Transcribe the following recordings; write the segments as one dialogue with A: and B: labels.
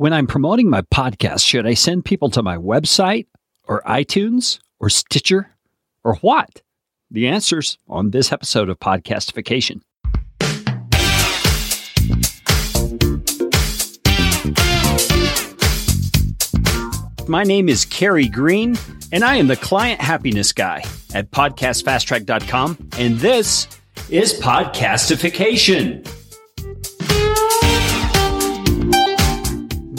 A: When I'm promoting my podcast, should I send people to my website or iTunes or Stitcher or what? The answers on this episode of Podcastification. My name is Carey Green, and I am the client happiness guy at podcastfasttrack.com, and this is Podcastification.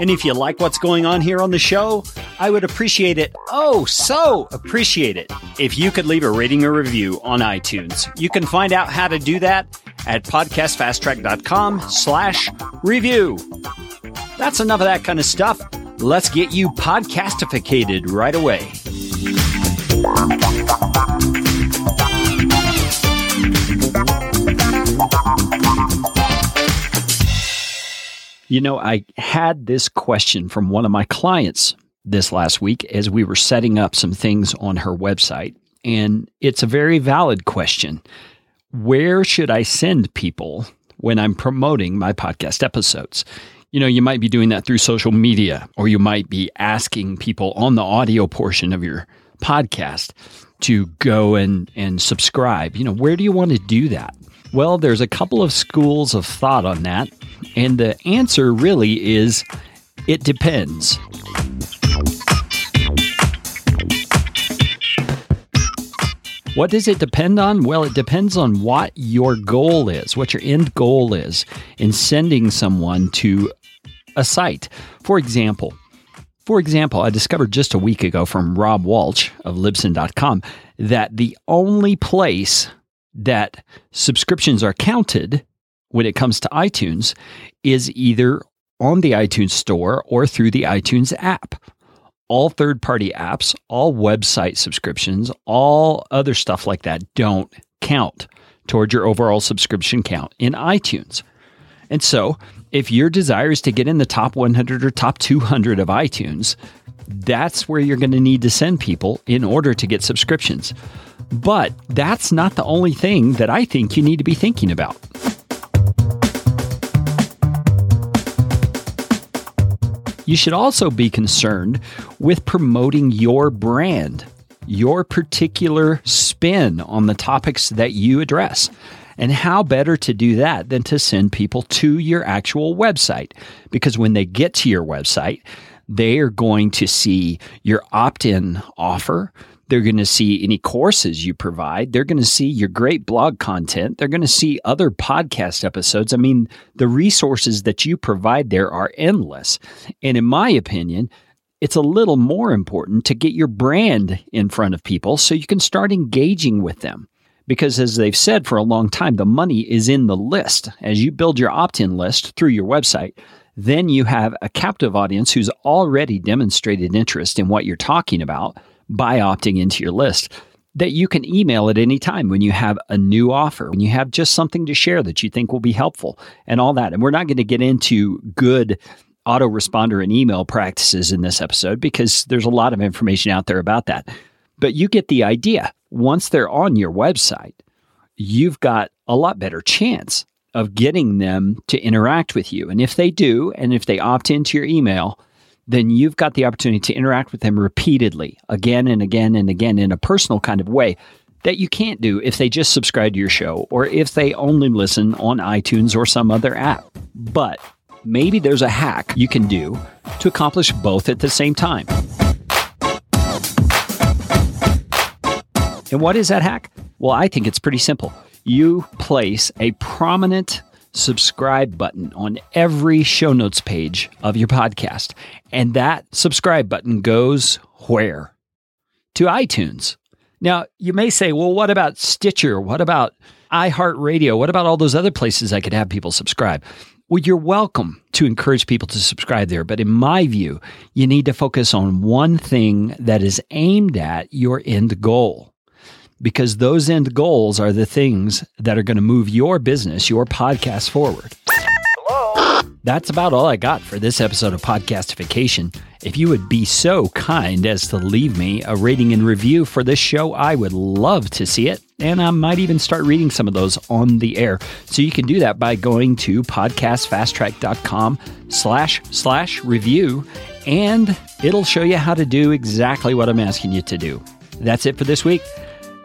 A: And if you like what's going on here on the show, I would appreciate it, oh, so appreciate it, if you could leave a rating or review on iTunes. You can find out how to do that at podcastfasttrack.com slash review. That's enough of that kind of stuff. Let's get you podcastificated right away. You know, I had this question from one of my clients this last week as we were setting up some things on her website. And it's a very valid question. Where should I send people when I'm promoting my podcast episodes? You know, you might be doing that through social media, or you might be asking people on the audio portion of your podcast to go and, and subscribe. You know, where do you want to do that? Well, there's a couple of schools of thought on that. And the answer really is it depends. What does it depend on? Well, it depends on what your goal is, what your end goal is in sending someone to a site. For example, for example, I discovered just a week ago from Rob Walsh of Libsyn.com that the only place that subscriptions are counted when it comes to iTunes is either on the iTunes store or through the iTunes app. All third party apps, all website subscriptions, all other stuff like that don't count towards your overall subscription count in iTunes. And so, if your desire is to get in the top 100 or top 200 of iTunes, that's where you're going to need to send people in order to get subscriptions. But that's not the only thing that I think you need to be thinking about. You should also be concerned with promoting your brand, your particular spin on the topics that you address. And how better to do that than to send people to your actual website? Because when they get to your website, they are going to see your opt in offer. They're going to see any courses you provide. They're going to see your great blog content. They're going to see other podcast episodes. I mean, the resources that you provide there are endless. And in my opinion, it's a little more important to get your brand in front of people so you can start engaging with them. Because as they've said for a long time, the money is in the list. As you build your opt in list through your website, then you have a captive audience who's already demonstrated interest in what you're talking about by opting into your list that you can email at any time when you have a new offer, when you have just something to share that you think will be helpful and all that. And we're not going to get into good autoresponder and email practices in this episode because there's a lot of information out there about that. But you get the idea. Once they're on your website, you've got a lot better chance of getting them to interact with you. And if they do, and if they opt into your email, then you've got the opportunity to interact with them repeatedly, again and again and again in a personal kind of way that you can't do if they just subscribe to your show or if they only listen on iTunes or some other app. But maybe there's a hack you can do to accomplish both at the same time. And what is that hack? Well, I think it's pretty simple. You place a prominent subscribe button on every show notes page of your podcast. And that subscribe button goes where? To iTunes. Now, you may say, well, what about Stitcher? What about iHeartRadio? What about all those other places I could have people subscribe? Well, you're welcome to encourage people to subscribe there. But in my view, you need to focus on one thing that is aimed at your end goal. Because those end goals are the things that are going to move your business, your podcast forward. That's about all I got for this episode of Podcastification. If you would be so kind as to leave me a rating and review for this show, I would love to see it. And I might even start reading some of those on the air. So you can do that by going to podcastfasttrack.com slash slash review and it'll show you how to do exactly what I'm asking you to do. That's it for this week.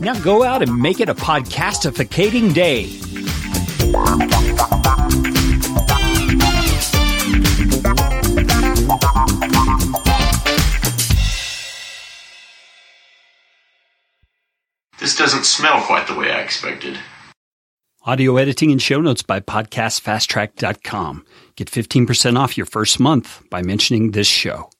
A: Now go out and make it a podcastificating day.
B: This doesn't smell quite the way I expected.
A: Audio editing and show notes by podcastfasttrack.com. Get 15% off your first month by mentioning this show.